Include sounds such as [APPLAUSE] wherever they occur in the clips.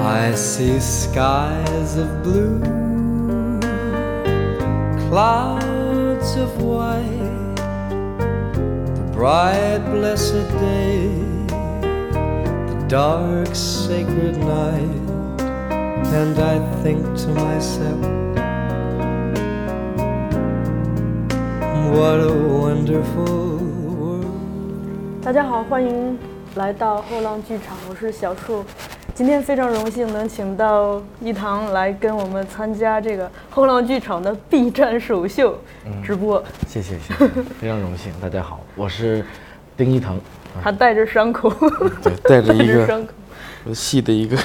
I see skies of blue, clouds of white, the bright blessed day, the dark sacred night, and I think to myself, what a wonderful world. 大家好，欢迎来到后浪剧场，我是小树。 今天非常荣幸能请到一堂来跟我们参加这个后浪剧场的 B 站首秀直播。谢谢谢谢，非常荣幸。大家好，我是丁一腾，[LAUGHS] 他带着伤口，[LAUGHS] 对，带着一个 [LAUGHS] 着伤口。戏的一个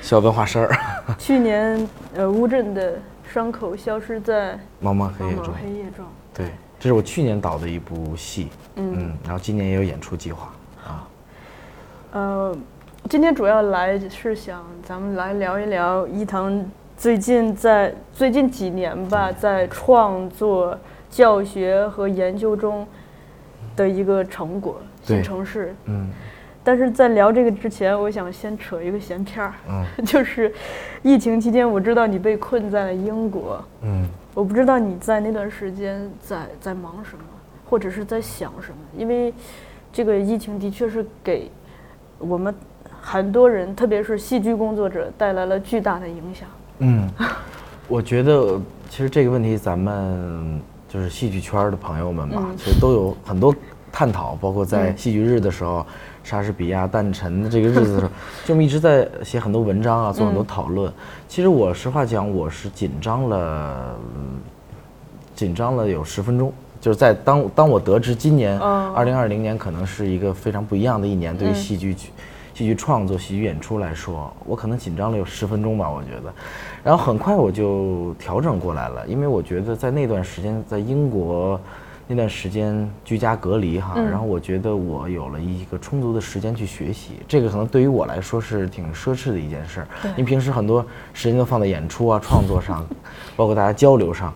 小文化衫儿，去年呃乌镇的伤口消失在茫茫黑茫茫夜中。黑夜中。对，这是我去年导的一部戏，嗯嗯，然后今年也有演出计划啊。呃，今天主要来是想咱们来聊一聊伊藤最近在最近几年吧，在创作、教学和研究中的一个成果——新城市。嗯。但是在聊这个之前，我想先扯一个闲篇儿，嗯。[LAUGHS] 就是疫情期间，我知道你被困在了英国，嗯，我不知道你在那段时间在在忙什么，或者是在想什么，因为这个疫情的确是给我们很多人，特别是戏剧工作者带来了巨大的影响。嗯，我觉得其实这个问题，咱们就是戏剧圈的朋友们吧，嗯其实都有很多探讨，包括在嗯戏剧日的时候，莎士比亚诞辰的这个日子的时候，[LAUGHS] 就我们一直在写很多文章啊，做很多讨论。其实我实话讲，我是紧张了，嗯紧张了有十分钟。就是在当当我得知今年哦二零二零年可能是一个非常不一样的一年，对于嗯戏剧剧戏剧创作、戏剧演出来说，我可能紧张了有十分钟吧，我觉得。然后很快我就调整过来了，因为我觉得在那段时间在英国那段时间居家隔离哈，嗯然后我觉得我有了一个充足的时间去学习，这个可能对于我来说是挺奢侈的一件事儿，因为平时很多时间都放在演出啊、创作上，包括大家交流上。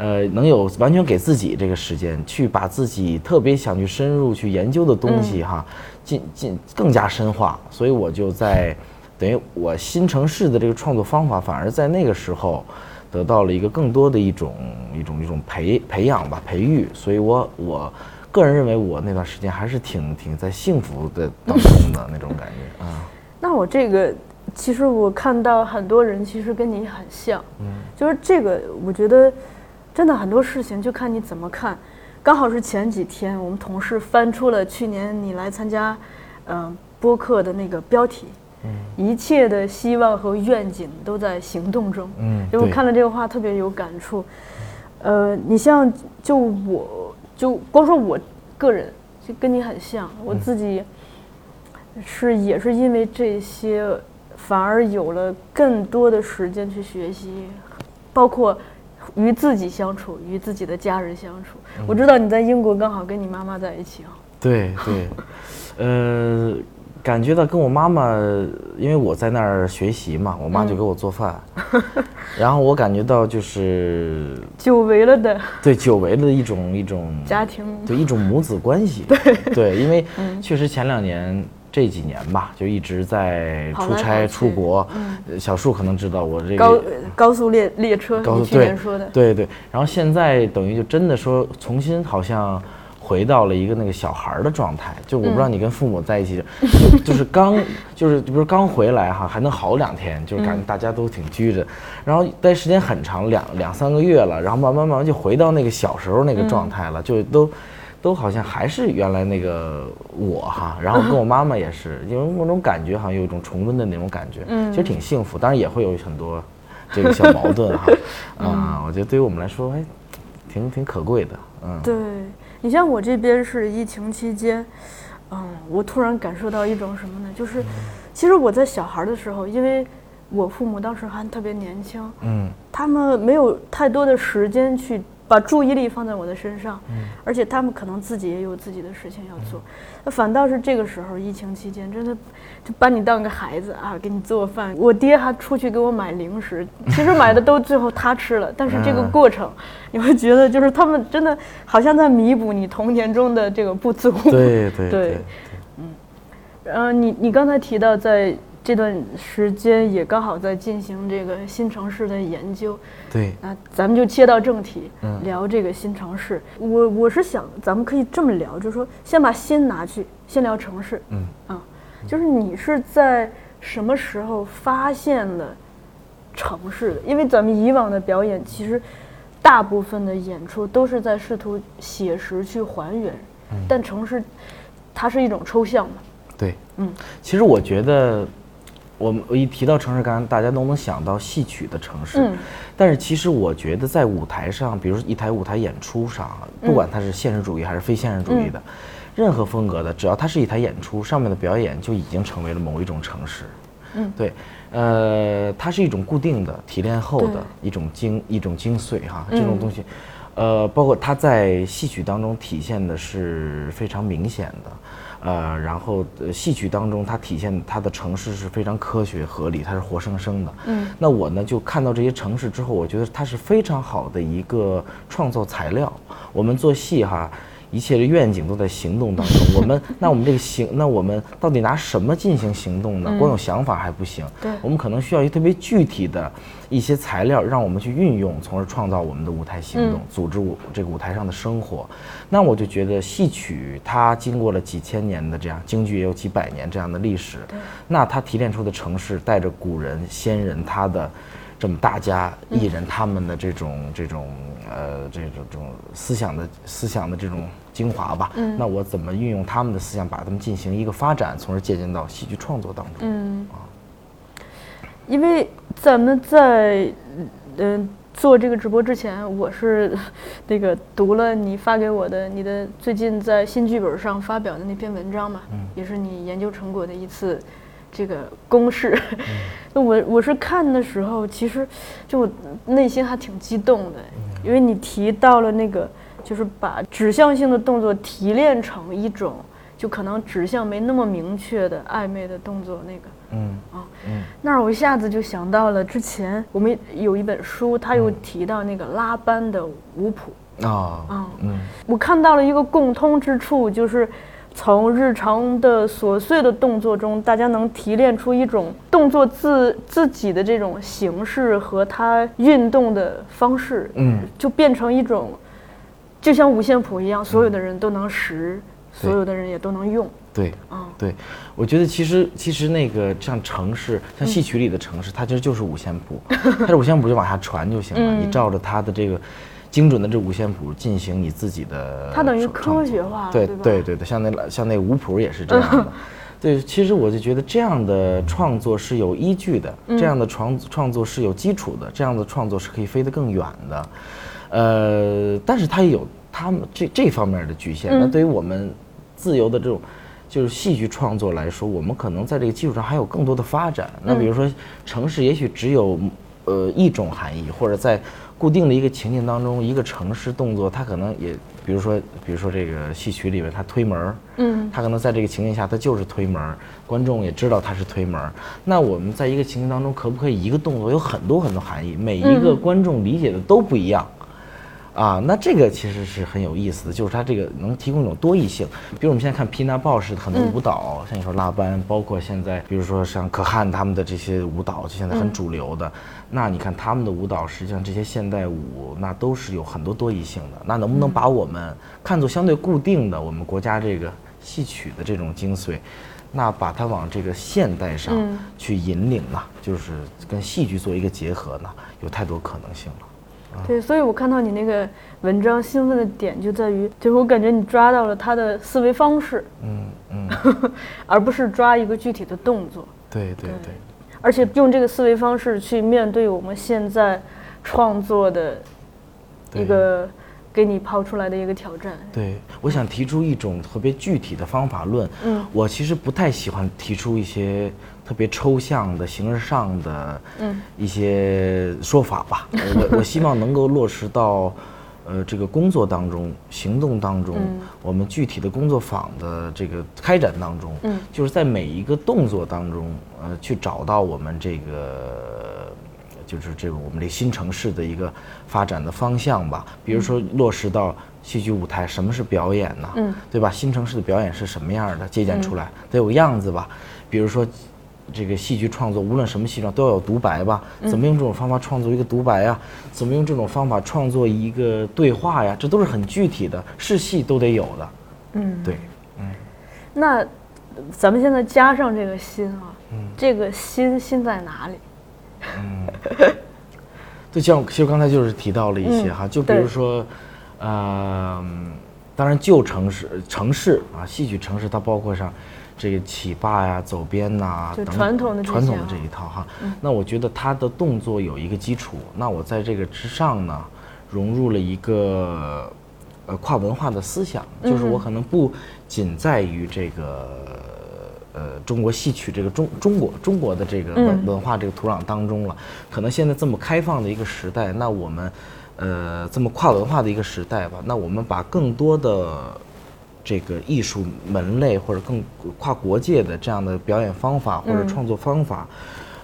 呃，能有完全给自己这个时间，去把自己特别想去深入去研究的东西哈，进进更加深化。所以我就在等于我新城市的这个创作方法，反而在那个时候得到了一个更多的一种一种一种培培养吧，培育。所以我我个人认为，我那段时间还是挺挺在幸福的当中的那种感觉啊。[LAUGHS] 那我这个，其实我看到很多人其实跟你很像，嗯就是这个，我觉得真的很多事情就看你怎么看。刚好是前几天，我们同事翻出了去年你来参加，嗯、播客的那个标题，嗯一切的希望和愿景都在行动中。嗯，因为我看了这个话特别有感触。呃，你像就我就光说我个人就跟你很像，我嗯自己是也是因为这些，反而有了更多的时间去学习，包括与自己相处，与自己的家人相处。嗯。我知道你在英国刚好跟你妈妈在一起啊。对对，呃，感觉到跟我妈妈，因为我在那儿学习嘛，我妈就给我做饭，然后我感觉到就是久违了的。对久违了的一种一种家庭，对一种母子关系，[LAUGHS] 对。因为确实前两年。这几年吧，就一直在出差出国。嗯。小树可能知道我这个高高速列列车，高速说的，对对，然后现在等于就真的说重新好像回到了一个那个小孩儿的状态，就我不知道你跟父母在一起，[LAUGHS] 就就是刚就是比如刚回来哈，还能好两天，就是感觉大家都挺拘着，然后待时间很长，两两三个月了，然后慢慢慢慢就回到那个小时候那个状态了，就都。都好像还是原来那个我哈，然后跟我妈妈也是，[LAUGHS] 因为那种感觉好像有一种重温的那种感觉，其实挺幸福，当然也会有很多这个小矛盾哈，[LAUGHS] 啊，我觉得对于我们来说哎挺挺可贵的，嗯，对你像我这边是疫情期间，嗯，我突然感受到一种什么呢？就是，其实我在小孩的时候，因为我父母当时还特别年轻，嗯。他们没有太多的时间去把注意力放在我的身上，而且他们可能自己也有自己的事情要做，那反倒是这个时候疫情期间，真的就把你当个孩子啊，给你做饭。我爹还出去给我买零食，其实买的都最后他吃了，但是这个嗯过程，你会觉得就是他们真的好像在弥补你童年中的这个不足。对 [LAUGHS] 对对嗯，你你刚才提到在这段时间也刚好在进行这个新城市的研究。对，那咱们就切到正题，嗯聊这个新城市。我我是想，咱们可以这么聊，就是说，先把心拿去，先聊城市。嗯啊，就是你是在什么时候发现了城市的？因为咱们以往的表演，其实大部分的演出都是在试图写实去还原，嗯但城市它是一种抽象的。对，嗯，其实我觉得，我们我一提到城市感，大家都能想到戏曲的城市，嗯。但是其实我觉得在舞台上，比如说一台舞台演出上，不管它是现实主义还是非现实主义的，任何风格的，只要它是一台演出，上面的表演就已经成为了某一种城市。嗯。对，呃，它是一种固定的、提炼后的一种精一种精髓哈，这种东西，呃，包括它在戏曲当中体现的是非常明显的。呃，然后呃戏曲当中，它体现它的城市是非常科学合理，它是活生生的。嗯，那我呢就看到这些城市之后，我觉得它是非常好的一个创作材料。我们做戏哈，一切的愿景都在行动当中。[LAUGHS] 我们那我们这个行，那我们到底拿什么进行行动呢？光有想法还不行。对我们可能需要一特别具体的一些材料，让我们去运用，从而创造我们的舞台行动，嗯组织舞这个舞台上的生活。那我就觉得戏曲它经过了几千年的这样，京剧也有几百年这样的历史，那它提炼出的城市，带着古人先人他的这么大家艺人他们的这种这种呃这种这种思想的思想的这种精华吧。那我怎么运用他们的思想，把他们进行一个发展，从而借鉴到戏剧创作当中？嗯，因为咱们在嗯、做这个直播之前，我是那个读了你发给我的你的最近在新剧本上发表的那篇文章嘛，也是你研究成果的一次这个公式。[LAUGHS] 那我我是看的时候，其实就我内心还挺激动的，因为你提到了那个就是把指向性的动作提炼成一种。就可能指向没那么明确的暧昧的动作，那个嗯啊，嗯那儿我一下子就想到了之前我们有一本书，他又提到那个拉班的舞谱。啊嗯嗯我看到了一个共通之处，就是从日常的琐碎的动作中，大家能提炼出一种动作自自己的这种形式和它运动的方式，嗯就变成一种，就像五线谱一样，所有的人都能识，所有的人也都能用。对。嗯，对，我觉得其实其实那个像城市，像戏曲里的城市，它其实就是五线谱，它这五线谱就往下传就行了。嗯你照着它的这个精准的这五线谱进行你自己的创，它等于创科学化，对对？对对对，像那像那五谱也是这样的。[LAUGHS] 对，其实我就觉得这样的创作是有依据的，嗯这样的创创作是有基础的，这样的创作是可以飞得更远的。呃，但是它也有他们这这方面的局限。那嗯对于我们自由的这种就是戏剧创作来说，我们可能在这个基础上还有更多的发展。那比如说城市，也许只有呃一种含义，或者在固定的一个情境当中，一个城市动作，它可能也，比如说，比如说这个戏曲里面，他推门儿，嗯，它可能在这个情境下，他就是推门儿，观众也知道他是推门儿。那我们在一个情境当中，可不可以一个动作有很多很多含义，每一个嗯观众理解的都不一样？啊，那这个其实是很有意思的，就是它这个能提供一种多义性。比如我们现在看皮纳鲍式的很多舞蹈，像你说拉班，包括现在比如说像可汗他们的这些舞蹈，就现在很主流的。那你看他们的舞蹈，实际上这些现代舞，那都是有很多多义性的。那能不能把我们看作相对固定的我们国家这个戏曲的这种精髓，那把它往这个现代上嗯去引领呢？就是跟戏剧做一个结合呢，有太多可能性了。对，所以我看到你那个文章兴奋的点就在于，就是我感觉你抓到了他的思维方式，嗯嗯，[LAUGHS] 而不是抓一个具体的动作，对对对。而且用这个思维方式去面对我们现在创作的一个给你抛出来的一个挑战。对，我想提出一种特别具体的方法论。嗯我其实不太喜欢提出一些特别抽象的、形而上的嗯一些说法吧。呃我我希望能够落实到。呃，这个工作当中、行动当中，嗯我们具体的工作坊的这个开展当中，嗯就是在每一个动作当中，呃，去找到我们这个，就是这个我们这新城市的一个发展的方向吧。比如说落实到戏剧舞台，什么是表演呢？嗯对吧？新城市的表演是什么样的？借鉴出来得有个样子吧。比如说，这个戏剧创作，无论什么戏状都要有独白吧？怎么用这种方法创作一个独白呀？怎么用这种方法创作一个对话呀？这都是很具体的，是戏都得有的。嗯，对，嗯那咱们现在加上这个心啊，这个心心在哪里？嗯 [LAUGHS] 就像其实刚才就是提到了一些嗯哈，就比如说，呃，当然旧城市城市啊，戏曲城市它包括上这个起罢呀、走边呐、传统的传统的这一套哈。那我觉得他的动作有一个基础，那我在这个之上呢，融入了一个呃跨文化的思想，就是我可能不仅在于这个。呃，中国戏曲这个中中国中国的这个文嗯文化这个土壤当中了，可能现在这么开放的一个时代，那我们，呃，这么跨文化的一个时代吧，那我们把更多的这个艺术门类或者更跨国界的这样的表演方法或者创作方法，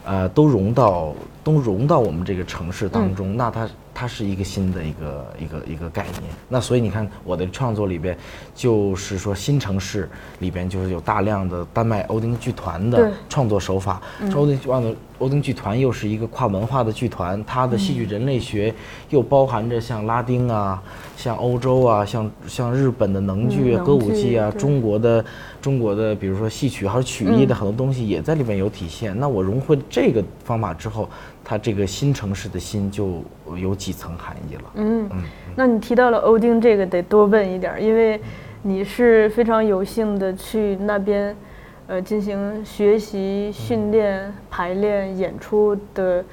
呃，都融到都融到我们这个城市当中，那它它是一个新的一个一个一个概念。那所以你看我的创作里边，就是说新城市里边就是有大量的丹麦欧丁剧团的创作手法。欧丁忘了欧丁剧团又是一个跨文化的剧团，它的戏剧人类学又包含着像拉丁啊、像欧洲啊、像像日本的能剧、歌舞伎啊、中国的中国的，比如说戏曲还有曲艺的很多东西也在里面有体现。那我融会这个方法之后，它这个新城市的新就有几层含义了。嗯，那你提到了欧丁这个得多问一点，因为你是非常有幸的去那边，呃，进行学习、训练、排练、演出的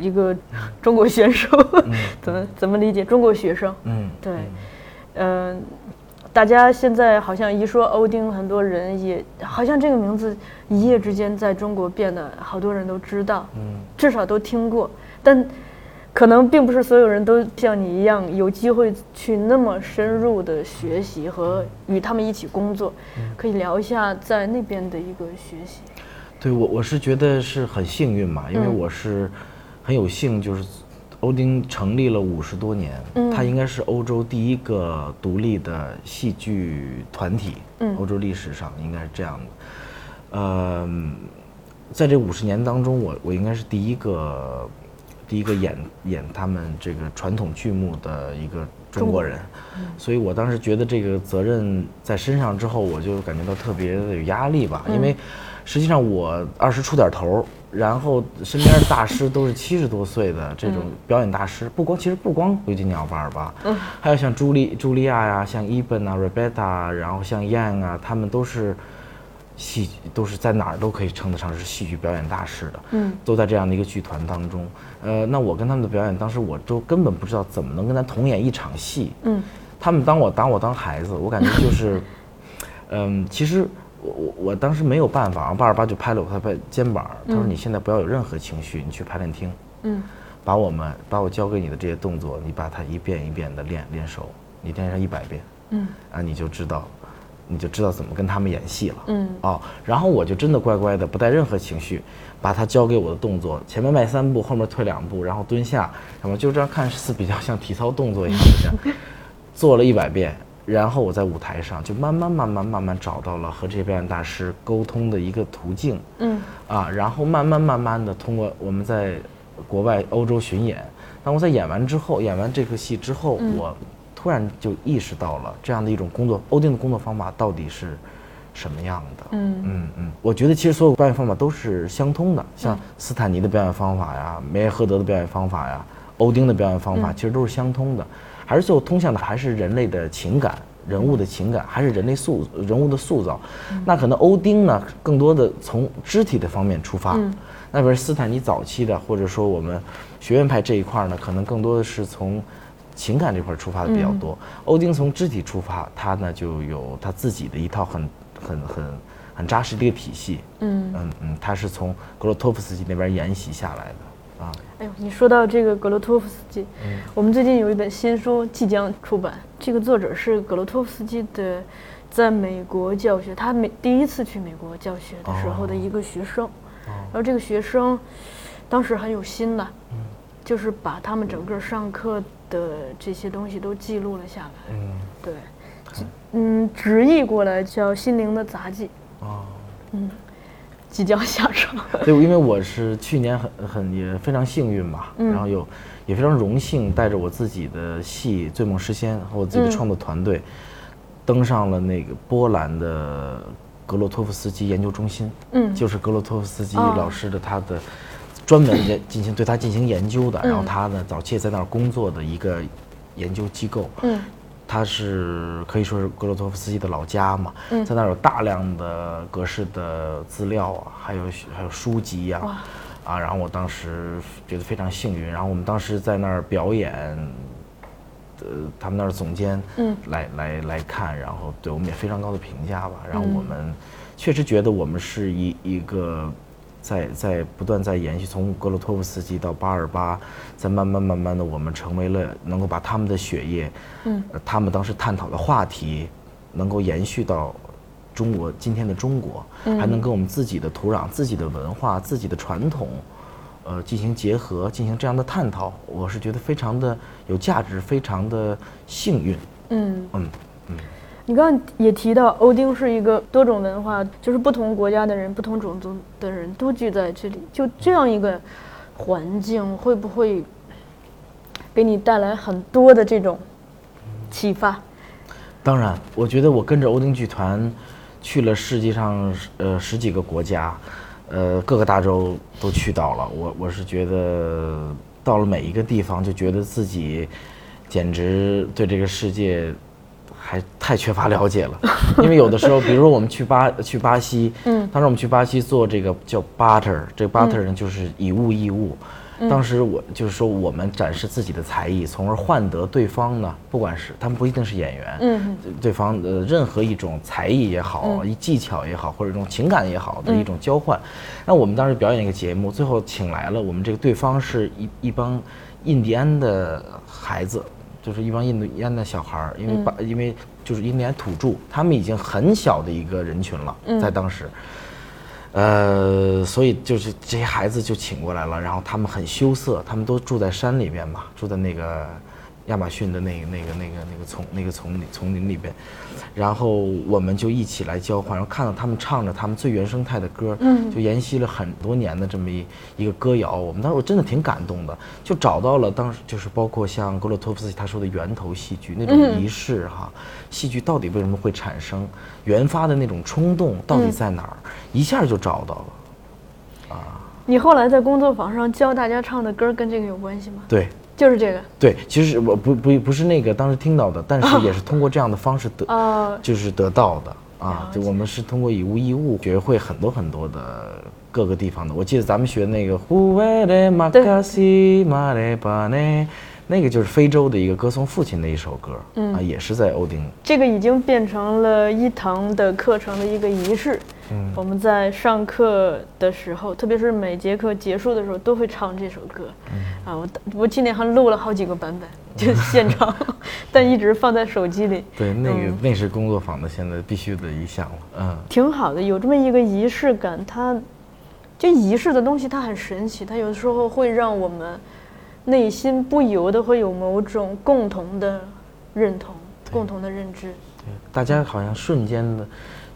一个中国选手，[LAUGHS] 怎么怎么理解？中国学生，嗯，对，嗯、大家现在好像一说欧丁，很多人也好像这个名字一夜之间在中国变得好多人都知道，嗯至少都听过，但可能并不是所有人都像你一样有机会去那么深入的学习和与他们一起工作。可以聊一下在那边的一个学习。对我我是觉得是很幸运嘛，因为嗯我是很有幸，就是欧丁成立了五十多年，嗯。它应该是欧洲第一个独立的戏剧团体，嗯。欧洲历史上应该是这样的。呃，在这五十年当中，我我应该是第一个第一个演演他们这个传统剧目的一个中国人，所以我当时觉得这个责任在身上之后，我就感觉到特别的有压力吧，因为实际上我二十出点头儿，然后身边的大师都是七十多岁的这种表演大师，不光其实不光刘金鸟吧，还有像朱莉茱莉亚呀、像伊本啊、Rebecca，啊然后像 Yang 啊，他们都是。戏都是在哪儿都可以称得上是戏剧表演大师的，嗯，都在这样的一个剧团当中。呃，那我跟他们的表演，当时我都根本不知道怎么能跟他同演一场戏。嗯，他们当我当我当孩子，我感觉就是，嗯，其实我我我当时没有办法，八二八就拍了我他拍肩膀，他说你现在不要有任何情绪，你去排练厅，嗯，把我们把我教给你的这些动作，你把它一遍一遍的练练熟，你练上一百遍，嗯，啊，你就知道，你就知道怎么跟他们演戏了。嗯哦，然后我就真的乖乖的，不带任何情绪，把他教给我的动作，前面迈三步，后面退两步，然后蹲下，什么就这样看似比较像体操动作一样的这样，[LAUGHS] 做了一百遍，然后我在舞台上就慢慢慢慢慢慢找到了和这些表演大师沟通的一个途径。嗯。啊，然后慢慢慢慢的通过我们在国外欧洲巡演，当我在演完之后，演完这个戏之后，我突然就意识到了这样的一种工作，欧丁的工作方法到底是什么样的。嗯。嗯嗯，我觉得其实所有表演方法都是相通的，像斯坦尼的表演方法呀，梅耶赫德的表演方法呀，欧丁的表演方法，其实都是相通的，还是最后通向的还是人类的情感。人物的情感还是人类塑人物的塑造，那可能欧丁呢，更多的从肢体的方面出发，那边斯坦尼早期的，或者说我们学院派这一块呢，可能更多的是从情感这块出发的比较多。欧丁从肢体出发，他呢就有他自己的一套很很很很扎实的一个体系。嗯，嗯嗯，他是从格罗托夫斯基那边沿袭下来的啊。哎呦，你说到这个格罗托夫斯基，我们最近有一本新书即将出版，这个作者是格罗托夫斯基的，在美国教学，他美第一次去美国教学的时候的一个学生，然后这个学生当时很有心的，就是把他们整个上课的这些东西都记录了下来，嗯。对，嗯，直译过来叫《心灵的杂技》。哦即将下场。[LAUGHS] 对，因为我是去年很很也非常幸运嘛，然后有也非常荣幸带着我自己的戏《醉梦诗仙》和我自己的创作团队，登上了那个波兰的格洛托夫斯基研究中心，嗯。就是格洛托夫斯基哦。老师的他的专门的进行对他进行研究的，然后嗯。他呢早期也在那儿工作的一个研究机构，嗯他是可以说是格罗托夫斯基的老家嘛，嗯。在那儿有大量的格式的资料啊，还有还有书籍呀、哇。啊，然后我当时觉得非常幸运，然后我们当时在那儿表演，呃，他们那儿总监嗯。来来来看，然后对我们也非常高的评价吧，然后嗯。我们确实觉得我们是一一个。在在不断在延续，从格罗托夫斯基到巴尔巴，再慢慢慢慢的，我们成为了能够把他们的血液，嗯呃，他们当时探讨的话题，能够延续到中国今天的中国，还能跟我们自己的土壤、自己的文化、自己的传统，呃，进行结合，进行这样的探讨，我是觉得非常的有价值，非常的幸运。嗯嗯。嗯，你刚刚也提到，欧丁是一个多种文化，就是不同国家的人、不同种族的人都聚在这里，就这样一个环境，会不会给你带来很多的这种启发？当然，我觉得我跟着欧丁剧团去了世界上呃十几个国家，呃各个大洲都去到了。我我是觉得到了每一个地方，就觉得自己简直对这个世界还太缺乏了解了。[LAUGHS] 因为有的时候，比如说我们去巴去巴西，嗯。当时我们去巴西做这个叫 butter，这个 butter 呢就是以物易物。当时我就是说，我们展示自己的才艺，从而换得对方呢，不管是他们不一定是演员，嗯。对方的任何一种才艺也好，一技巧也好，或者一种情感也好的一种交换。那我们当时表演一个节目，最后请来了我们这个对方是一一帮印第安的孩子，就是一帮印度烟的小孩儿，因为把、因为就是印第安土著，他们已经很小的一个人群了，在当时。呃，所以就是这些孩子就请过来了，然后他们很羞涩，他们都住在山里边嘛，住在那个亚马逊的那个那个那个那个丛那个丛林丛林里边，然后我们就一起来交换，然后看到他们唱着他们最原生态的歌，嗯就沿袭了很多年的这么一一个歌谣，我们当时我真的挺感动的，就找到了当时就是包括像格洛托夫斯基他说的源头戏剧那种仪式哈，戏剧到底为什么会产生，原发的那种冲动到底在哪儿，一下就找到了。啊你后来在工作坊上教大家唱的歌跟这个有关系吗？对就是这个。对，其实我不不不是那个当时听到的，但是也是通过这样的方式得，哦就是得到的啊。就我们是通过以物易物学会很多很多的各个地方的。我记得咱们学那个 e E 那个就是非洲的一个歌颂父亲的一首歌，啊，也是在欧丁。这个已经变成了一堂的课程的一个仪式。嗯我们在上课的时候，特别是每节课结束的时候，都会唱这首歌。嗯啊，我我今年还录了好几个版本，就现 [LAUGHS] 场，但一直放在手机里。对，那个、嗯那是工作坊的现在必须的一项了。嗯，挺好的，有这么一个仪式感，它就仪式的东西，它很神奇，它有的时候会让我们内心不由得会有某种共同的认同、共同的认知。对，大家好像瞬间的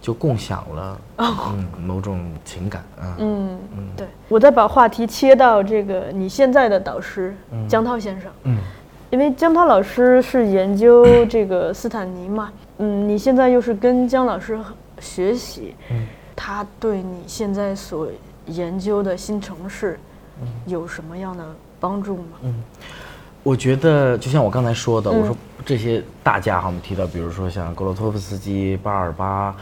就共享了，嗯，某种情感啊。嗯嗯，对。我再把话题切到这个你现在的导师江涛先生，嗯。因为江涛老师是研究这个斯坦尼嘛，嗯，你现在又是跟江老师学习，嗯。他对你现在所研究的新城市有什么样的帮助吗？嗯我觉得就像我刚才说的，嗯我说这些大家哈，我们提到，比如说像格罗托夫斯基、巴尔巴。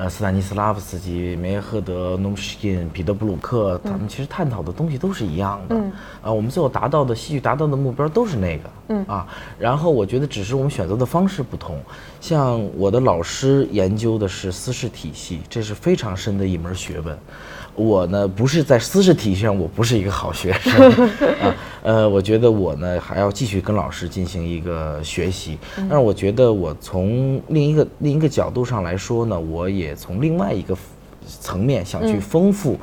呃，斯坦尼斯拉夫斯基、梅耶赫德、诺姆什金、彼得布鲁克，他们其实探讨的东西都是一样的。嗯啊，我们最后达到的戏剧达到的目标都是那个。嗯啊，然后我觉得只是我们选择的方式不同。像我的老师研究的是私事体系，这是非常深的一门学问。我呢，不是在私事体系上，我不是一个好学生 [LAUGHS] 啊。呃，我觉得我呢还要继续跟老师进行一个学习。但是我觉得我从另一个另一个角度上来说呢，我也从另外一个层面想去丰富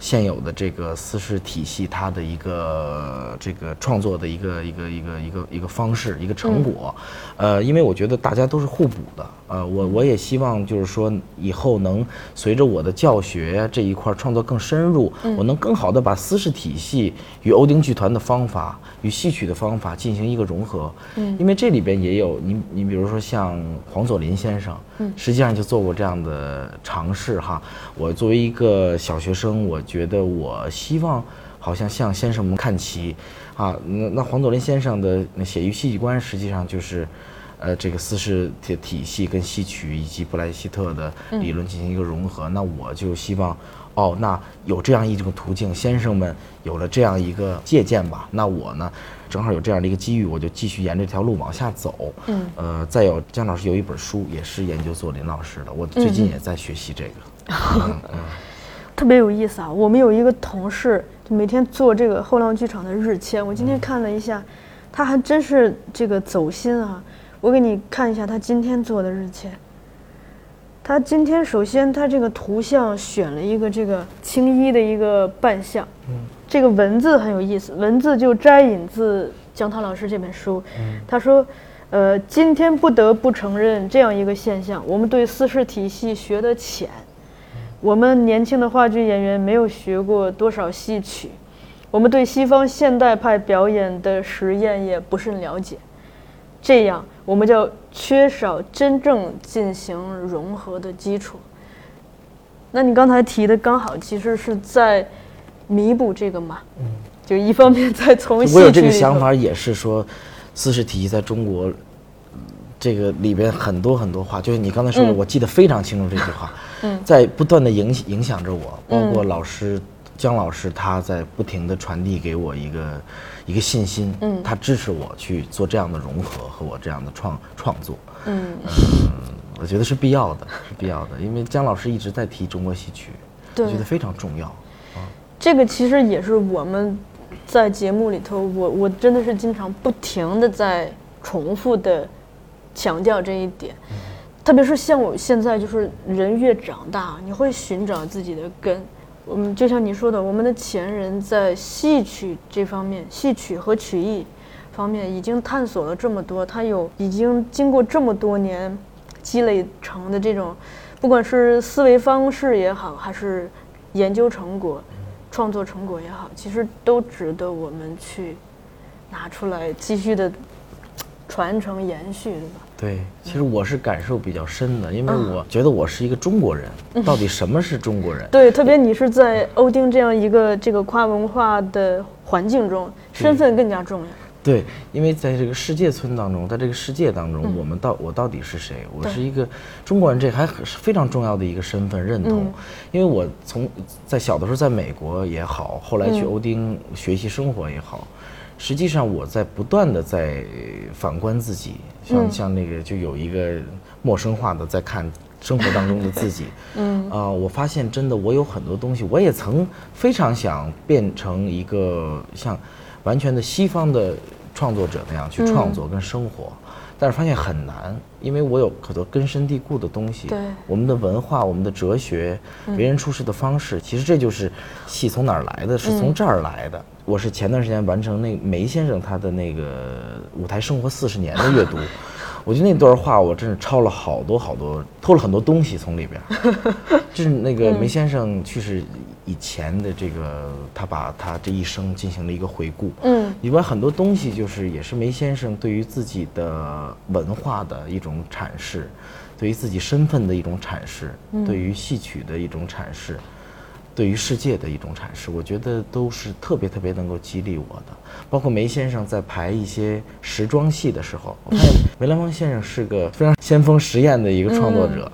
现有的这个私事体系它的一个这个创作的一个一个一个一个一个方式一个成果，呃，因为我觉得大家都是互补的，呃，我我也希望就是说以后能随着我的教学这一块创作更深入，我能更好的把私事体系与欧丁剧团的方法与戏曲的方法进行一个融合，嗯，因为这里边也有你你比如说像黄佐临先生，嗯，实际上就做过这样的尝试哈，我作为一个小学生，我觉得我希望好像向先生们看齐，啊，那那黄佐临先生的写于戏剧观，实际上就是，呃，这个私事体体系跟戏曲以及布莱希特的理论进行一个融合。那我就希望，哦，那有这样一种途径，先生们有了这样一个借鉴吧，那我呢，正好有这样的一个机遇，我就继续沿着这条路往下走。嗯，呃，再有姜老师有一本书，也是研究做林老师的，我最近也在学习这个。[LAUGHS] [LAUGHS] 特别有意思啊！我们有一个同事，就每天做这个后浪剧场的日签。我今天看了一下，他还真是这个走心啊！我给你看一下他今天做的日签。他今天首先他这个图像选了一个这个青衣的一个扮相，这个文字很有意思，文字就摘引自姜涛老师这本书。他说，呃，今天不得不承认这样一个现象：我们对四世体系学得浅。我们年轻的话剧演员没有学过多少戏曲，我们对西方现代派表演的实验也不甚了解，这样我们就缺少真正进行融合的基础。那你刚才提的刚好其实是在弥补这个嘛？嗯，就一方面在 [LAUGHS] 从戏我有这个想法，也是说，私事体系在中国，嗯这个里边很多很多话，就是你刚才说的，嗯我记得非常清楚这句话，在不断的影影响着我，包括嗯老师姜老师他在不停的传递给我一个一个信心，嗯。他支持我去做这样的融合和我这样的创创作，嗯，我觉得是必要的，是必要的，因为姜老师一直在提中国戏曲，我觉得非常重要。这个其实也是我们在节目里头，我我真的是经常不停的在重复的强调这一点，特别是像我现在就是人越长大，你会寻找自己的根。嗯，就像你说的，我们的前人在戏曲这方面，戏曲和曲艺方面已经探索了这么多，他有已经经过这么多年积累成的这种，不管是思维方式也好，还是研究成果、创作成果也好，其实都值得我们去拿出来继续的传承延续，对吧？对，其实我是感受比较深的，因为嗯我觉得我是一个中国人，到底什么是中国人？对，特别你是在欧丁这样一个这个跨文化的环境中，身份更加重要。对，因为在这个世界村当中，在这个世界当中，我们到我到底是谁？我是一个中国人，这还是非常重要的一个身份认同。嗯因为我从在小的时候在美国也好，后来去嗯欧丁学习生活也好，实际上我在不断的在反观自己，像、嗯像那个就有一个陌生化的在看生活当中的自己。[LAUGHS] 嗯啊、我发现真的我有很多东西，我也曾非常想变成一个像完全的西方的创作者那样去创作跟生活，但是发现很难，因为我有很多根深蒂固的东西。对我们的文化、我们的哲学、为人处事的方式，其实这就是戏从哪儿来的，是从这儿来的。我是前段时间完成那梅先生他的那个舞台生活四十年的阅读，[LAUGHS] 我觉得那段话我真是抄了好多好多，偷了很多东西从里边 [LAUGHS] 是那个梅先生去世以前的这个，他把他这一生进行了一个回顾。嗯。里边很多东西就是也是梅先生对于自己的文化的一种阐释，对于自己身份的一种阐释，对于戏曲的一种阐释，对于世界的一种阐释，我觉得都是特别特别能够激励我的。包括梅先生在排一些时装戏的时候，我发现梅兰芳先生是个非常先锋实验的一个创作者。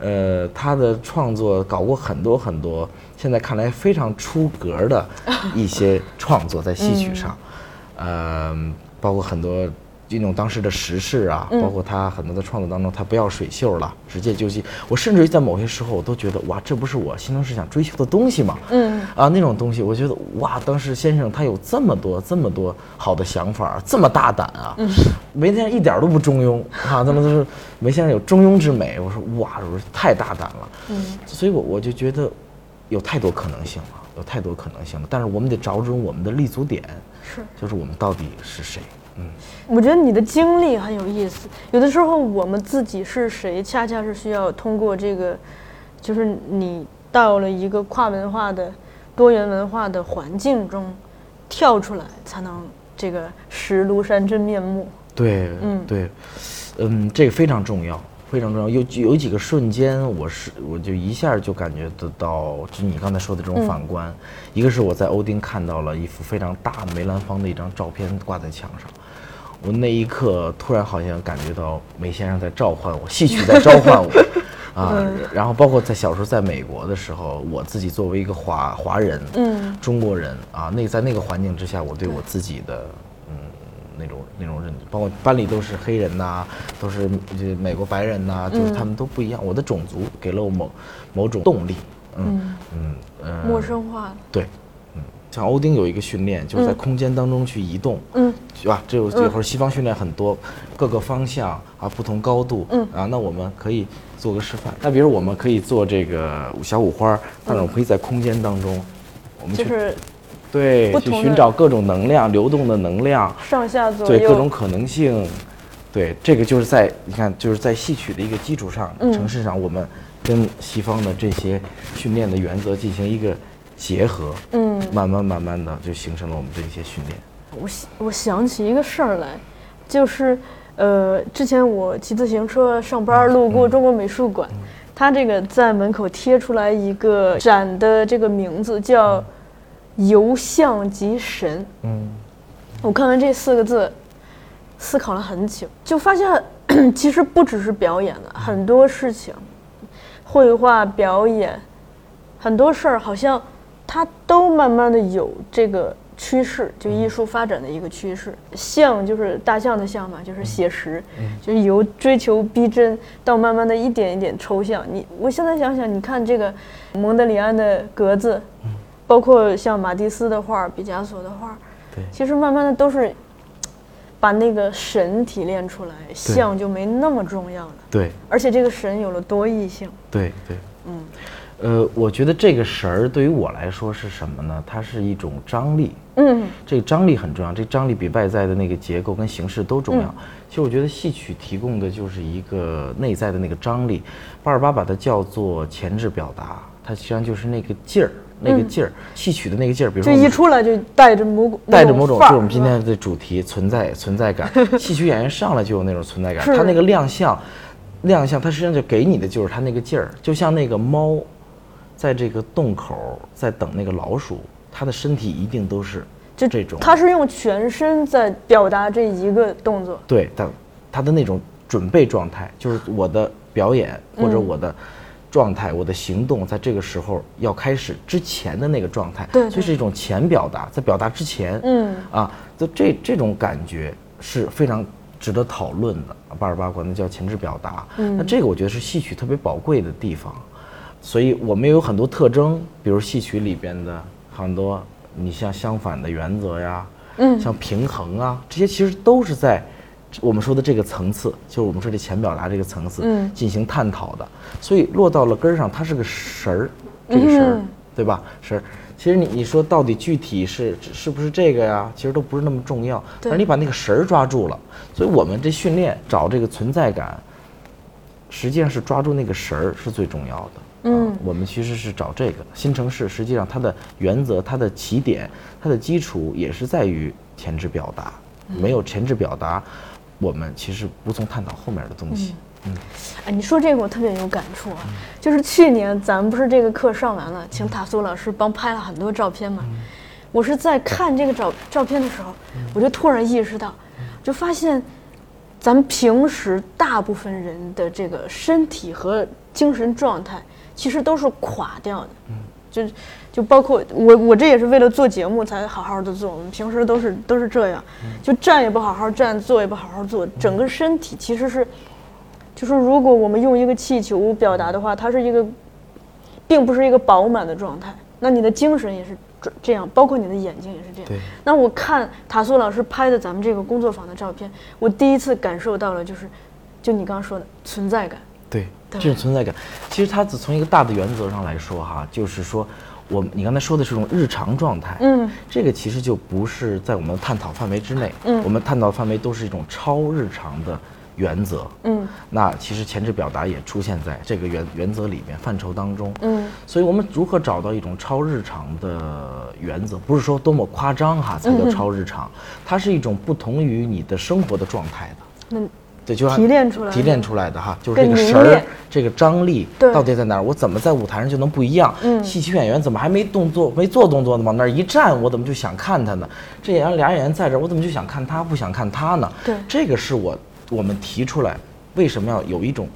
呃，他的创作搞过很多很多，现在看来非常出格的一些创作在戏曲上，呃，包括很多这种当时的时事啊，包括他很多的创作当中，他不要水袖了，直接就戏。我甚至于在某些时候，我都觉得哇，这不是我心中是想追求的东西吗？嗯啊，那种东西，我觉得哇，当时先生他有这么多这么多好的想法，这么大胆啊！梅先生一点都不中庸啊，他们都是梅先生有中庸之美。我说哇，我说太大胆了。嗯所以我我就觉得有太多可能性了。有太多可能性了。但是我们得找准我们的立足点，是。就是我们到底是谁。嗯，我觉得你的经历很有意思。有的时候我们自己是谁，恰恰是需要通过这个，就是你到了一个跨文化的、多元文化的环境中跳出来，才能这个识庐山真面目。对，嗯对，嗯，这个非常重要，非常重要。有有几个瞬间，我是我就一下就感觉得到，就你刚才说的这种反观。一个是我在欧丁看到了一幅非常大的梅兰芳的一张照片挂在墙上，我那一刻突然好像感觉到梅先生在召唤我，戏曲在召唤我。[LAUGHS] 啊，然后包括在小时候在美国的时候，我自己作为一个华华人，嗯中国人啊，那在那个环境之下，我对我自己的嗯那种那种认知，包括班里都是黑人呐、都是这美国白人呐、就是他们都不一样。我的种族给了我某某种动力，嗯嗯呃，陌生化。对，嗯，像欧丁有一个训练，就是在空间当中去移动，嗯，是吧？这有这会儿西方训练很多，各个方向啊，不同高度，嗯啊，那我们可以做个示范。那比如我们可以做这个小五花，但是我们可以在空间当中，我们去就是对去寻找各种能量、流动的能量，上下左右。对各种可能性。对，这个就是在你看，就是在戏曲的一个基础上、嗯城市上，我们跟西方的这些训练的原则进行一个结合，嗯，慢慢慢慢的就形成了我们的一些训练。我想我想起一个事儿来，就是呃，之前我骑自行车上班路过中国美术馆，它这个在门口贴出来一个展的这个名字叫“游象及神”。嗯。我看完这四个字，思考了很久，就发现 [CLEARS THROAT] 其实不只是表演的，很多事情，绘画、表演，很多事儿好像它都慢慢的有这个趋势，就艺术发展的一个趋势。像就是大象的象嘛，就是写实，就是由追求逼真到慢慢的一点一点抽象。你我现在想想，你看这个蒙德里安的格子，包括像马蒂斯的画、毕加索的画。对其实慢慢的都是把那个神提炼出来，像就没那么重要了。对而且这个神有了多义性。对对，嗯呃，我觉得这个神儿对于我来说是什么呢？它是一种张力，嗯这个张力很重要，这张力比外在的那个结构跟形式都重要。其实我觉得戏曲提供的就是一个内在的那个张力，巴尔巴把它叫做前置表达，它实际上就是那个劲儿，那个劲儿，戏曲的那个劲儿。比如就一出来就带着某带着某种，就我们今天的主题存在存在感，[LAUGHS] 戏曲演员上来就有那种存在感，是他那个亮相，亮相，他实际上就给你的就是他那个劲儿，就像那个猫，在这个洞口在等那个老鼠，它的身体一定都是就这种，它是用全身在表达这一个动作。对，等它的那种准备状态，就是我的表演或者嗯我的状态、我的行动，在这个时候要开始之前的那个状态，对对所以是一种前表达，在表达之前，嗯啊，就这这种感觉是非常值得讨论的。巴尔巴管那叫前置表达，嗯那这个我觉得是戏曲特别宝贵的地方。所以我们也有很多特征，比如戏曲里边的很多，你像相反的原则呀，嗯像平衡啊，这些其实都是在我们说的这个层次，就是我们说的前表达这个层次嗯进行探讨的。所以落到了根儿上，它是个绳儿，这个绳儿，嗯对吧？神儿。其实你你说到底具体是是不是这个呀？其实都不是那么重要，对但是你把那个绳儿抓住了，所以我们这训练找这个存在感，实际上是抓住那个绳儿是最重要的。嗯。啊我们其实是找这个新城市，实际上它的原则、它的起点、它的基础也是在于前置表达。嗯。没有前置表达，我们其实无从探讨后面的东西。嗯。哎，你说这个我特别有感触啊，就是去年咱们不是这个课上完了，请塔苏老师帮拍了很多照片嘛。我是在看这个照照片的时候，我就突然意识到，就发现咱们平时大部分人的这个身体和精神状态，其实都是垮掉的。就就包括我，我这也是为了做节目才好好的做。我们平时都是都是这样，就站也不好好站，坐也不好好坐，整个身体其实是，就是如果我们用一个气球表达的话，它是一个，并不是一个饱满的状态。那你的精神也是这这样，包括你的眼睛也是这样。对那我看塔苏老师拍的咱们这个工作坊的照片，我第一次感受到了，就是，就你刚刚说的存在感。对这种存在感，其实它只从一个大的原则上来说哈，就是说，我你刚才说的是种日常状态，嗯，这个其实就不是在我们的探讨范围之内，嗯。我们探讨范围都是一种超日常的原则，嗯。那其实前置表达也出现在这个原原则里面范畴当中，嗯。所以我们如何找到一种超日常的原则？不是说多么夸张哈才叫超日常，它是一种不同于你的生活的状态的。那对，就像提炼出来的提炼出来的哈，就是这个神儿，这个张力到底在哪儿？我怎么在舞台上就能不一样？嗯戏曲演员怎么还没动作、没做动作呢？往那儿一站，我怎么就想看他呢？这演员俩演员在这儿，我怎么就想看他，不想看他呢？对这个是我我们提出来，为什么要有一种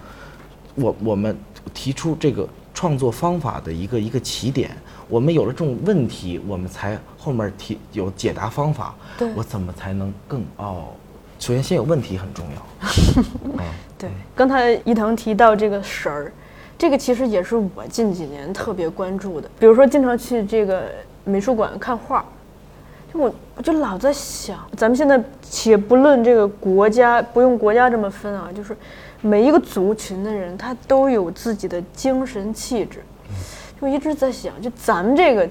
我我们提出这个创作方法的一个一个起点。我们有了这种问题，我们才后面提有解答方法。对我怎么才能更哦？首先先有问题很重要。[LAUGHS] 嗯对，刚才伊藤提到这个神儿，这个其实也是我近几年特别关注的。比如说，经常去这个美术馆看画，就我我就老在想，咱们现在且不论这个国家，不用国家这么分啊，就是每一个族群的人，他都有自己的精神气质。就一直在想，就咱们这个，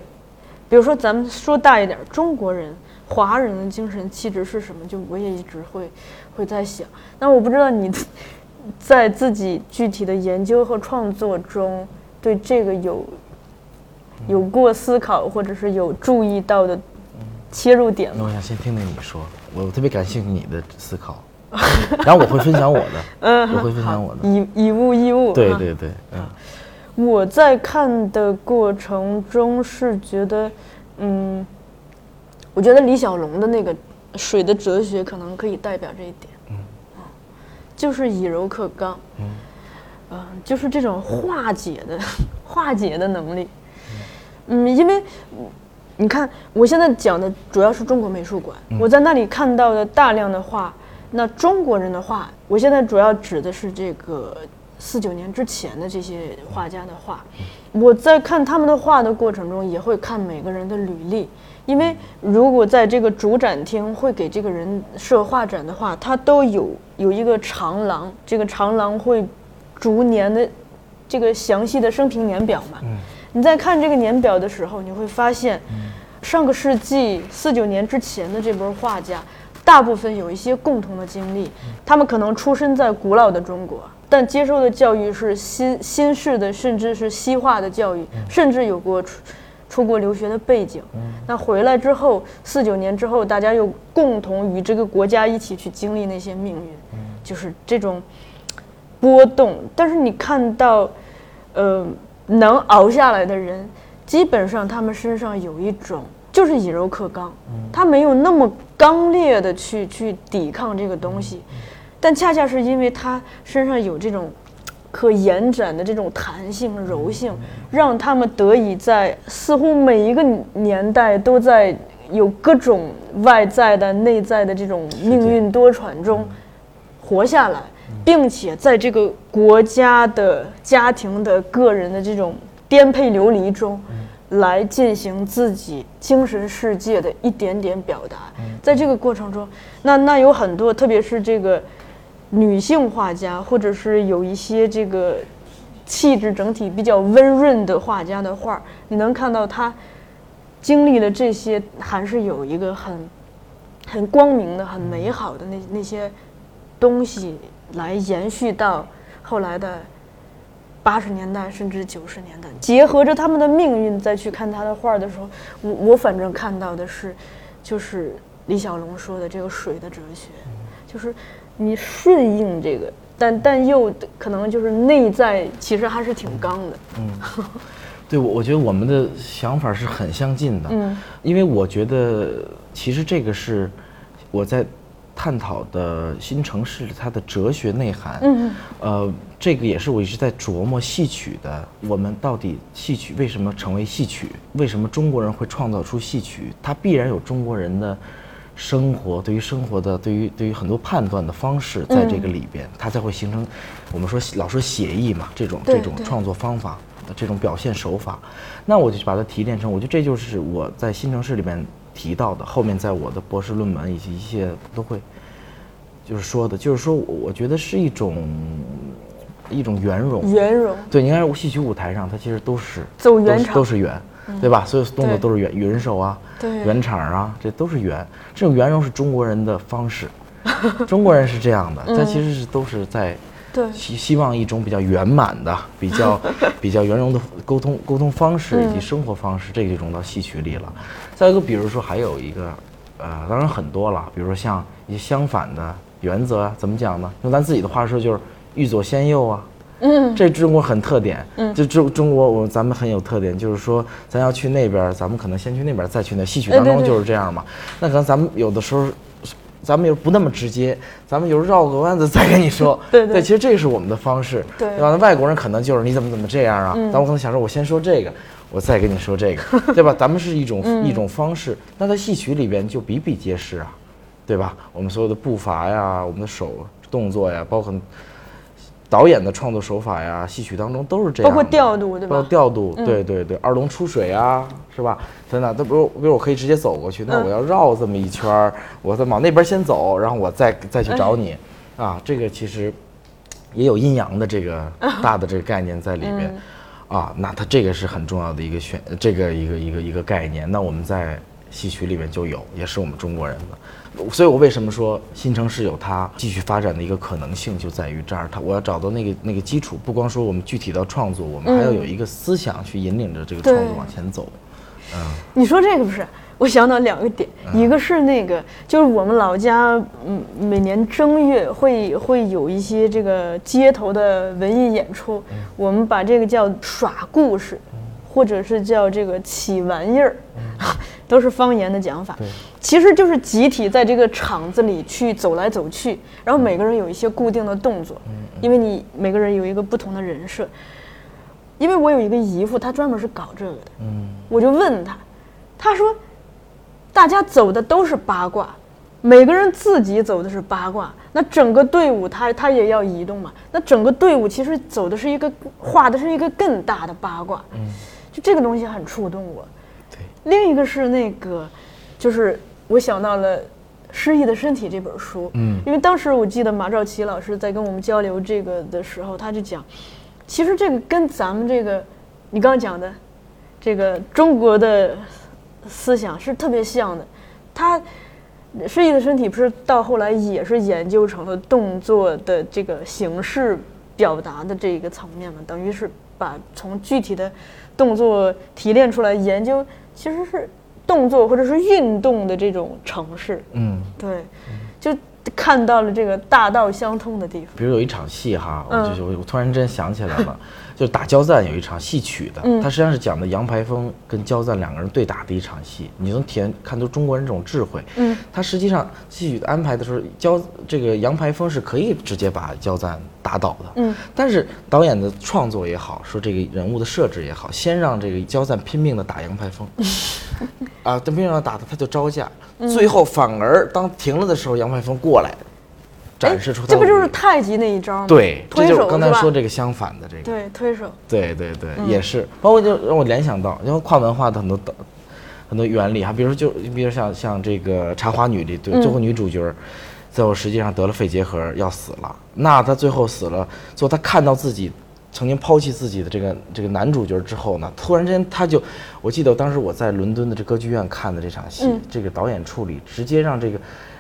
比如说咱们说大一点儿，中国人、华人的精神气质是什么？就我也一直会会在想。那我不知道你 [LAUGHS] 在自己具体的研究和创作中，对这个有有过思考，或者是有注意到的切入点吗？那我想先听听你说，我特别感兴趣你的思考，[LAUGHS] 然后我会分享我的，[LAUGHS] 嗯，我会分享我的。以以物易物。对对对，嗯我在看的过程中是觉得，嗯，我觉得李小龙的那个水的哲学可能可以代表这一点，嗯，就是以柔克刚，嗯，就是这种化解的 [LAUGHS] 化解的能力，嗯，因为你看我现在讲的主要是中国美术馆，我在那里看到的大量的画，那中国人的画，我现在主要指的是这个四九年之前的这些画家的画。我在看他们的画的过程中，也会看每个人的履历，因为如果在这个主展厅会给这个人设画展的话，他都有有一个长廊，这个长廊会逐年的这个详细的生平年表嘛。你在看这个年表的时候，你会发现，上个世纪四九年之前的这波画家，大部分有一些共同的经历，他们可能出生在古老的中国，但接受的教育是新新式的，甚至是西化的教育，甚至有过出出国留学的背景。那回来之后，四九年之后，大家又共同与这个国家一起去经历那些命运，就是这种波动。但是你看到，呃，能熬下来的人，基本上他们身上有一种就是以柔克刚，他没有那么刚烈的去去抵抗这个东西，但恰恰是因为他身上有这种可延展的这种弹性、柔性，让他们得以在似乎每一个年代都在有各种外在的、内在的这种命运多舛中活下来，并且在这个国家的、家庭的、个人的这种颠沛流离中，来进行自己精神世界的一点点表达。在这个过程中，那那有很多，特别是这个女性画家，或者是有一些这个气质整体比较温润的画家的画儿，你能看到她经历了这些，还是有一个很很光明的、很美好的那那些东西来延续到后来的八十年代甚至九十年代，结合着他们的命运再去看他的画的时候，我我反正看到的是，就是李小龙说的这个水的哲学，就是你顺应这个，但但又可能就是内在其实还是挺刚的，嗯。对，我我觉得我们的想法是很相近的，嗯，因为我觉得其实这个是我在探讨的新城市它的哲学内涵，嗯呃，这个也是我一直在琢磨戏曲的，我们到底戏曲为什么成为戏曲？为什么中国人会创造出戏曲？它必然有中国人的生活，对于生活的，对于对于很多判断的方式，在这个里边，它才会形成我们说老说写意嘛，这种这种创作方法。这种表现手法，那我就把它提炼成，我觉得这就是我在新城市里面提到的，后面在我的博士论文以及一些都会就是说的，就是说我我觉得是一种一种圆融，圆融，对，你看戏曲舞台上，它其实都是走圆场。都是圆，对吧？所有动作都是圆圆手啊，对圆场啊，这都是圆。这种圆融是中国人的方式，中国人是这样的，他其实是都是在希希望一种比较圆满的、比较 [LAUGHS] 比较圆融的沟通沟通方式以及生活方式，这个就融到戏曲里了。再一个，比如说还有一个，呃，当然很多了，比如说像一些相反的原则啊，怎么讲呢？用咱自己的话说，就是欲左先右啊。嗯，这中国很特点，嗯，就中中国我咱们很有特点，就是说咱要去那边儿，咱们可能先去那边儿，再去那戏曲当中就是这样嘛。那可能咱们有的时候，咱们又不那么直接，咱们有时候绕个弯子再跟你说，[LAUGHS] 对对。其实这是我们的方式，对。吧？那外国人可能就是你怎么怎么这样啊，但我可能想说，我先说这个，我再跟你说这个，[LAUGHS] 对吧？咱们是一种、一种方式，那在戏曲里边就比比皆是啊，对吧？我们所有的步伐呀，我们的手动作呀，包括导演的创作手法呀，戏曲当中都是这样，包括调度对吧？嗯包括调度，对对对，二龙出水啊，是吧？真的，那比如比如我可以直接走过去，那嗯。我要绕这么一圈儿，我再往那边先走，然后我再再去找哎你，啊，这个其实也有阴阳的这个 [LAUGHS] 大的这个概念在里面，嗯。啊，那它这个是很重要的一个选，这个一个一个一个概念。那我们在戏曲里面就有，也是我们中国人的。所以我为什么说新城市有它继续发展的一个可能性，就在于这儿。它我要找到那个那个基础，不光说我们具体到创作，我们还要有一个思想去引领着这个创作往前走。嗯你说这个不是？我想到两个点，嗯一个是那个，就是我们老家，嗯，每年正月会会有一些这个街头的文艺演出，嗯我们把这个叫耍故事，或者是叫这个起玩意儿，[LAUGHS] 都是方言的讲法。其实就是集体在这个场子里去走来走去，然后每个人有一些固定的动作，嗯因为你每个人有一个不同的人设。因为我有一个姨父，他专门是搞这个的，嗯，我就问他，他说，大家走的都是八卦，每个人自己走的是八卦，那整个队伍他他也要移动嘛，那整个队伍其实走的是一个画的是一个更大的八卦，嗯，就这个东西很触动我。对，另一个是那个，就是我想到了《失忆的身体》这本书，嗯因为当时我记得马兆琪老师在跟我们交流这个的时候，他就讲，其实这个跟咱们这个你刚刚讲的这个中国的思想是特别像的。他失忆的身体不是到后来也是研究成了动作的这个形式表达的这一个层面嘛，等于是把从具体的动作提炼出来研究，其实是动作或者是运动的这种城市。嗯，对，就看到了这个大道相通的地方。比如有一场戏哈，我嗯就是我我突然间想起来了，就是打交赞有一场戏曲的，嗯它实际上是讲的杨排风跟交赞两个人对打的一场戏，你能体验看出中国人这种智慧。嗯，他实际上戏曲的安排的时候，交这个杨排风是可以直接把交赞打倒的。嗯，但是导演的创作也好，说这个人物的设置也好，先让这个交赞拼命的打杨排风，[LAUGHS] 啊，他拼命地打他，他就招架，嗯最后反而当停了的时候，杨排风过来。展示出这不就是太极那一招吗？对，这就是刚才说这个相反的这个，对，推手。对对对，也是，包括就让我联想到，因为跨文化的很多的很多原理哈，比如说就比如像像这个《茶花女》里，对，最后女主角儿最后实际上得了肺结核要死了，那她最后死了，最后她看到自己。曾经抛弃自己的这个这个男主角之后呢，突然之间他就，我记得当时我在伦敦的这歌剧院看的这场戏，嗯这个导演处理直接让这个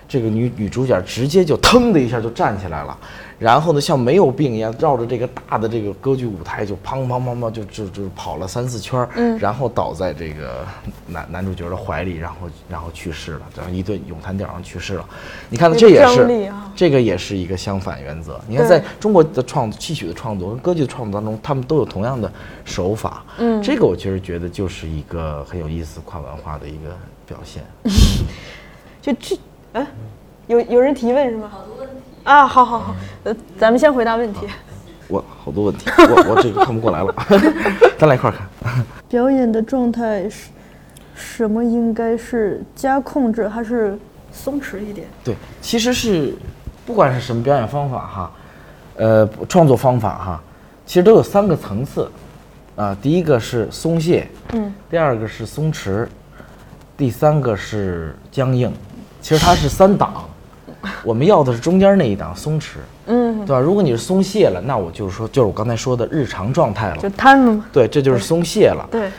这个女女主角直接就腾的一下就站起来了，然后呢像没有病一样绕着这个大的这个歌剧舞台就砰砰砰砰就就就跑了三四圈，嗯然后倒在这个男男主角的怀里，然后然后去世了，然后一顿咏叹调上去世了。你看有这也是这个也是一个相反原则。你看在中国的创戏曲的创作跟歌剧的创作当中，他们都有同样的手法。嗯这个我其实觉得就是一个很有意思跨文化的一个表现。[LAUGHS] 就这，哎，有有人提问是吗？好多问题啊，好好好，呃，咱们先回答问题。我好多问题，我我这个看不过来了，[LAUGHS] 咱俩一块儿看。表演的状态是什么？应该是加控制还是松弛一点？对，其实是不管是什么表演方法哈，呃，创作方法哈，其实都有三个层次。啊、第一个是松懈，嗯，第二个是松弛，第三个是僵硬。其实它是三档，我们要的是中间那一档松弛，嗯，对吧？如果你是松懈了，那我就是说，就是我刚才说的日常状态了就。瘫了吗？对，这就是松懈了。对，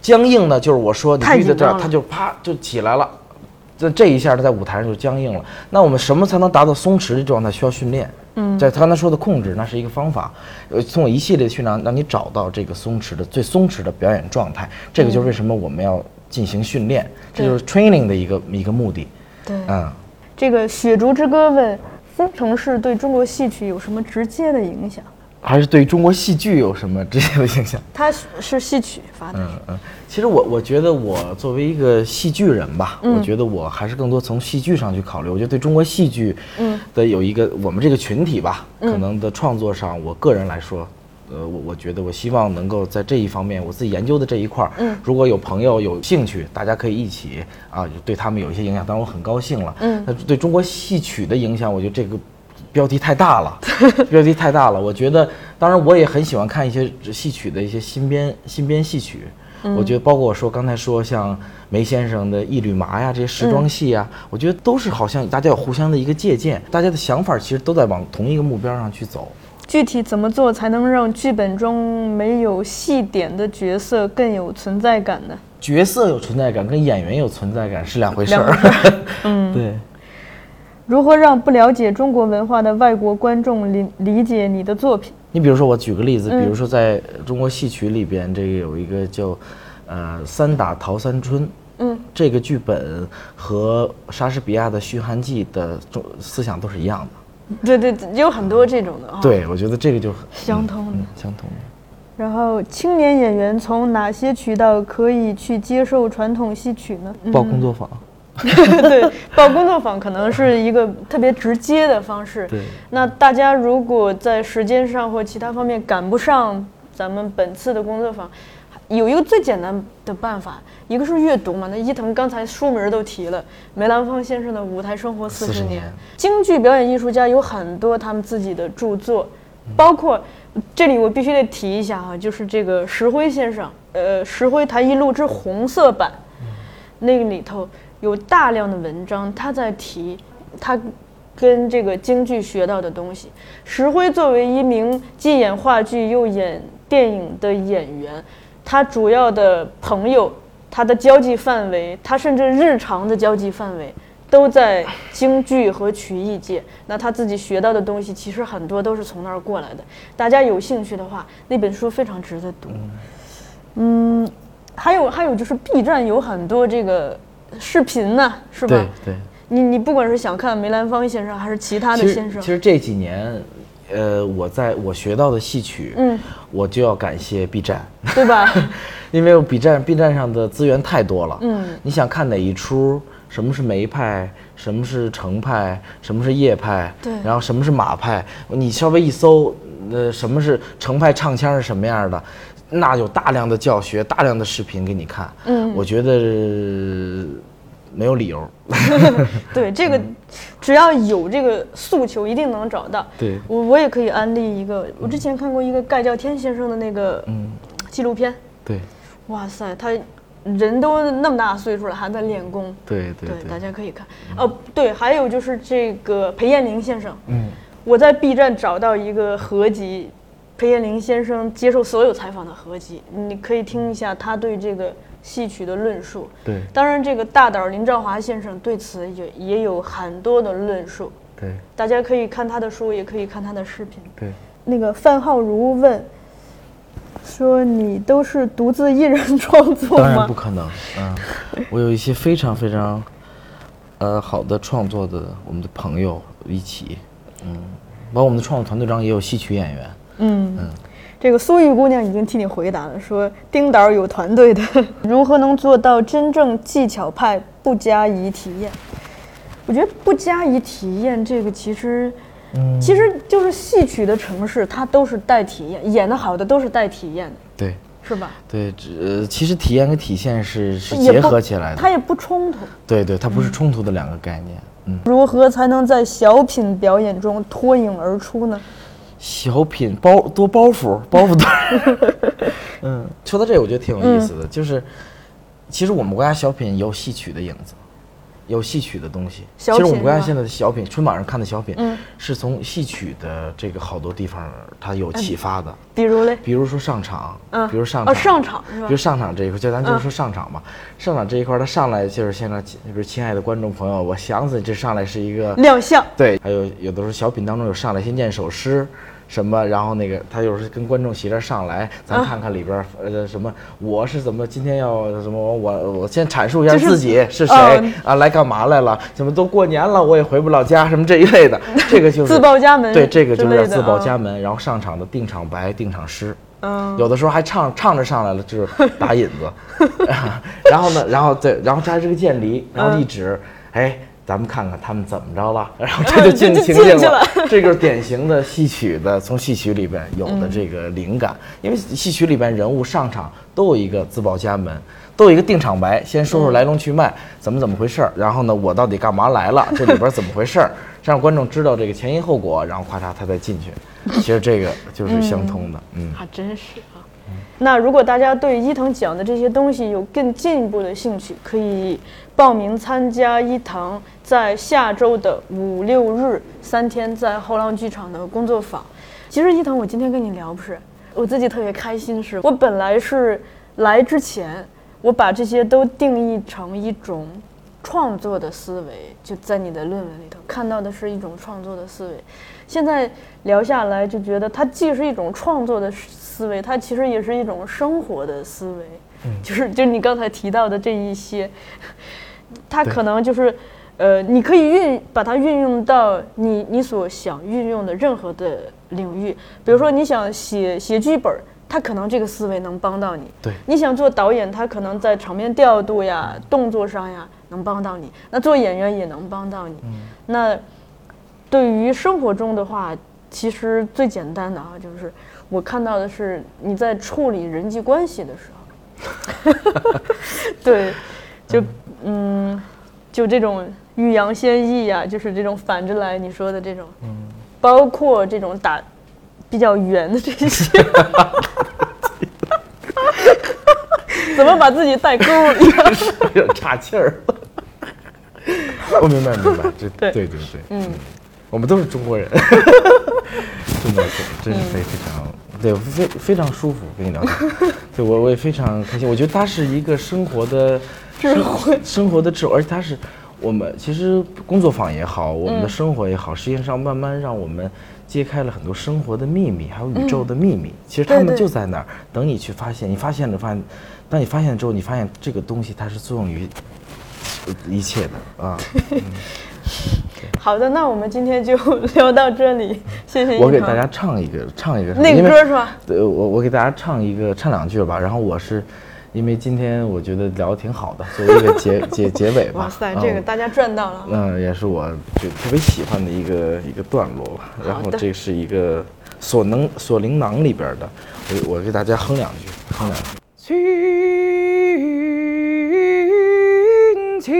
僵硬呢，就是我说你遇到这儿，紧张了他就啪就起来了。这这一下它在舞台上就僵硬了。那我们什么才能达到松弛的状态？需要训练。嗯，在他刚才说的控制，那是一个方法。呃，通过一系列的训练，让你找到这个松弛的最松弛的表演状态。这个就是为什么我们要进行训练，这就是 training 的一个一个目的。对，嗯，这个雪竹之歌问方程式对中国戏曲有什么直接的影响？还是对中国戏剧有什么直接的影响？它是戏曲发的，嗯嗯，其实我我觉得我作为一个戏剧人吧，我觉得我还是更多从戏剧上去考虑。我觉得对中国戏剧，嗯。的有一个我们这个群体吧，可能的创作上，我个人来说，呃，我我觉得我希望能够在这一方面，我自己研究的这一块儿，嗯如果有朋友有兴趣，大家可以一起啊，对他们有一些影响，当然我很高兴了。嗯那对中国戏曲的影响，我觉得这个。标题太大了，[LAUGHS] 标题太大了。我觉得，当然我也很喜欢看一些戏曲的一些新编新编戏曲。我觉得，包括我说刚才说像梅先生的《一缕麻》呀，这些时装戏呀，我觉得都是好像大家有互相的一个借鉴，大家的想法其实都在往同一个目标上去走。具体怎么做才能让剧本中没有戏点的角色更有存在感呢？角色有存在感，跟演员有存在感是两回事儿。[LAUGHS] 嗯，对，如何让不了解中国文化的外国观众理理解你的作品？你比如说，我举个例子，嗯比如说在中国戏曲里边，这个有一个叫呃《三打陶三春》。嗯，这个剧本和莎士比亚的《嘘寒记》的中思想都是一样的。对对，有很多这种的啊、，对，我觉得这个就很相通的。嗯相通的。然后，青年演员从哪些渠道可以去接受传统戏曲呢？报工作坊。[LAUGHS] 对，报工作坊可能是一个特别直接的方式。对，那大家如果在时间上或其他方面赶不上咱们本次的工作坊，有一个最简单的办法，一个是阅读嘛。那伊藤刚才书名都提了，梅兰芳先生的《舞台生活四十年年》，京剧表演艺术家有很多他们自己的著作，包括这里我必须得提一下哈、就是这个石辉先生，呃，《石辉谈艺录》之红色版，那个里头有大量的文章，他在提他跟这个京剧学到的东西。石辉作为一名既演话剧又演电影的演员，他主要的朋友，他的交际范围，他甚至日常的交际范围。都在京剧和曲艺界，那他自己学到的东西，其实很多都是从那儿过来的。大家有兴趣的话，那本书非常值得读。嗯，还有还有就是 B 站有很多这个视频呢，是吧对？对。你你不管是想看梅兰芳先生，还是其他的先生其，实这几年，呃，我在我学到的戏曲，嗯，我就要感谢 B 站，对吧？[LAUGHS] 因为 B 站 B 站上的资源太多了。嗯，你想看哪一出？什么是梅派？什么是程派？什么是叶派？对然后什么是马派？你稍微一搜，呃，什么是程派唱腔是什么样的？那有大量的教学，大量的视频给你看。嗯我觉得呃没有理由。[LAUGHS] 对这个，只要有这个诉求，一定能找到。对。我我也可以安利一个，我之前看过一个盖叫天先生的那个嗯，纪录片，对。哇塞，他人都那么大岁数了，还在练功。对对对，大家可以看。哦，对，还有就是这个裴艳玲先生，嗯，我在 B 站找到一个合集，裴艳玲先生接受所有采访的合集，你可以听一下他对这个戏曲的论述。对当然，这个大导林兆华先生对此也也有很多的论述，对大家可以看他的书，也可以看他的视频。对。那个范浩如问说：“你都是独自一人创作吗当然不？”可能，嗯，我有一些非常非常，呃，好的创作的我们的朋友一起，嗯，包括我们的创作团队中也有戏曲演员，嗯，这个苏玉姑娘已经替你回答了，说丁导有团队的，[LAUGHS] 如何能做到真正技巧派不加以体验？我觉得不加以体验这个其实，嗯其实就是戏曲的城市，它都是带体验，演的好的都是带体验的，对是吧？对，这呃，其实体验跟体现是是结合起来的，它也不冲突。对对，它不是冲突的两个概念，嗯，如何才能在小品表演中脱颖而出呢？小品包多包袱，包袱多，[LAUGHS] 嗯，说到这个我觉得挺有意思的，就是其实我们国家小品有戏曲的影子。有戏曲的东西。其实我们国家现在的小品，春晚上看的小品，嗯。是从戏曲的这个好多地方它有启发的。比如嘞，比如说上场，嗯。比如上哦场，上场是吧？比如上场这一块，就咱就是嗯。说上场嘛，上场这一块，他上来就是现在，比如亲爱的观众朋友，我想死你，这上来是一个亮相，对，还有有的时候小品当中有上来先念首诗，什么，然后那个他有时候跟观众席这上来，嗯咱看看里边儿呃什么，我是怎么今天要什么，我我先阐述一下自己是谁嗯啊，来干嘛来了？怎么都过年了，我也回不了家，什么这一类的，[LAUGHS] 这个就是自报家门对，这个就是自报嗯家门，然后上场的定场白、定场诗。嗯，有的时候还唱唱着上来了，就是打引子，[LAUGHS] 然后呢，然后对，然后这还是个渐离，然后一指，哎，咱们看看他们怎么着了，[LAUGHS] 然后这就进情境进去了了。[LAUGHS] 这就是典型的戏曲的，从戏曲里边有的这个灵感，[LAUGHS] 因为戏曲里边人物上场都有一个自报家门。都有一个定场白，先说说来龙去脉，怎么怎么回事儿，然后呢，我到底干嘛来了，这里边怎么回事儿，让观众知道这个前因后果，然后咔嚓他再进去。其实这个就是相通的，嗯。还真是啊。那如果大家对伊藤讲的这些东西有更进一步的兴趣，可以报名参加伊藤在下周的五六日三天在后浪剧场的工作坊。其实伊藤，我今天跟你聊不是，我自己特别开心是，我本来是来之前，我把这些都定义成一种创作的思维，就在你的论文里头看到的是一种创作的思维。现在聊下来，就觉得它既是一种创作的思维，它其实也是一种生活的思维。就是就是你刚才提到的这一些，[LAUGHS] 它可能就是，呃，你可以运把它运用到你你所想运用的任何的领域，比如说你想写写剧本儿。它可能这个思维能帮到你。对你想做导演，他可能在场面调度呀、动作上呀能帮到你。那做演员也能帮到你。那对于生活中的话，其实最简单的啊，就是我看到的是你在处理人际关系的时候，[LAUGHS] 对，就嗯，就这种欲扬先抑呀，就是这种反着来你说的这种，嗯包括这种打比较圆的这些。怎么把自己带沟里？有点岔气儿。我明白明白，这对对对对，嗯，我们都是中国人，真的是真是非非常对非非常舒服跟你聊天，对我我也非常开心。我觉得它是一个生活的智慧，[LAUGHS] 生活的智慧，而且它是我们其实工作坊也好，我们的生活也好，实际上慢慢让我们揭开了很多生活的秘密，还有宇宙的秘密。其实他们就在那儿等你去发现。你发现了，发现，当你发现之后，你发现这个东西它是作用于一切的啊。[LAUGHS] 好的，那我们今天就聊到这里，谢谢我给大家唱一个，唱一个那个歌是吧？对，我我给大家唱一个，唱两句吧。然后我是，因为今天我觉得聊得挺好的，作为一个结 [LAUGHS] 结结尾吧。哇塞，嗯这个大家赚到了。嗯，也是我就特别喜欢的一个一个段落吧。然后这是一个锁能锁灵囊里边的，我我给大家哼两句，哼两句。春秋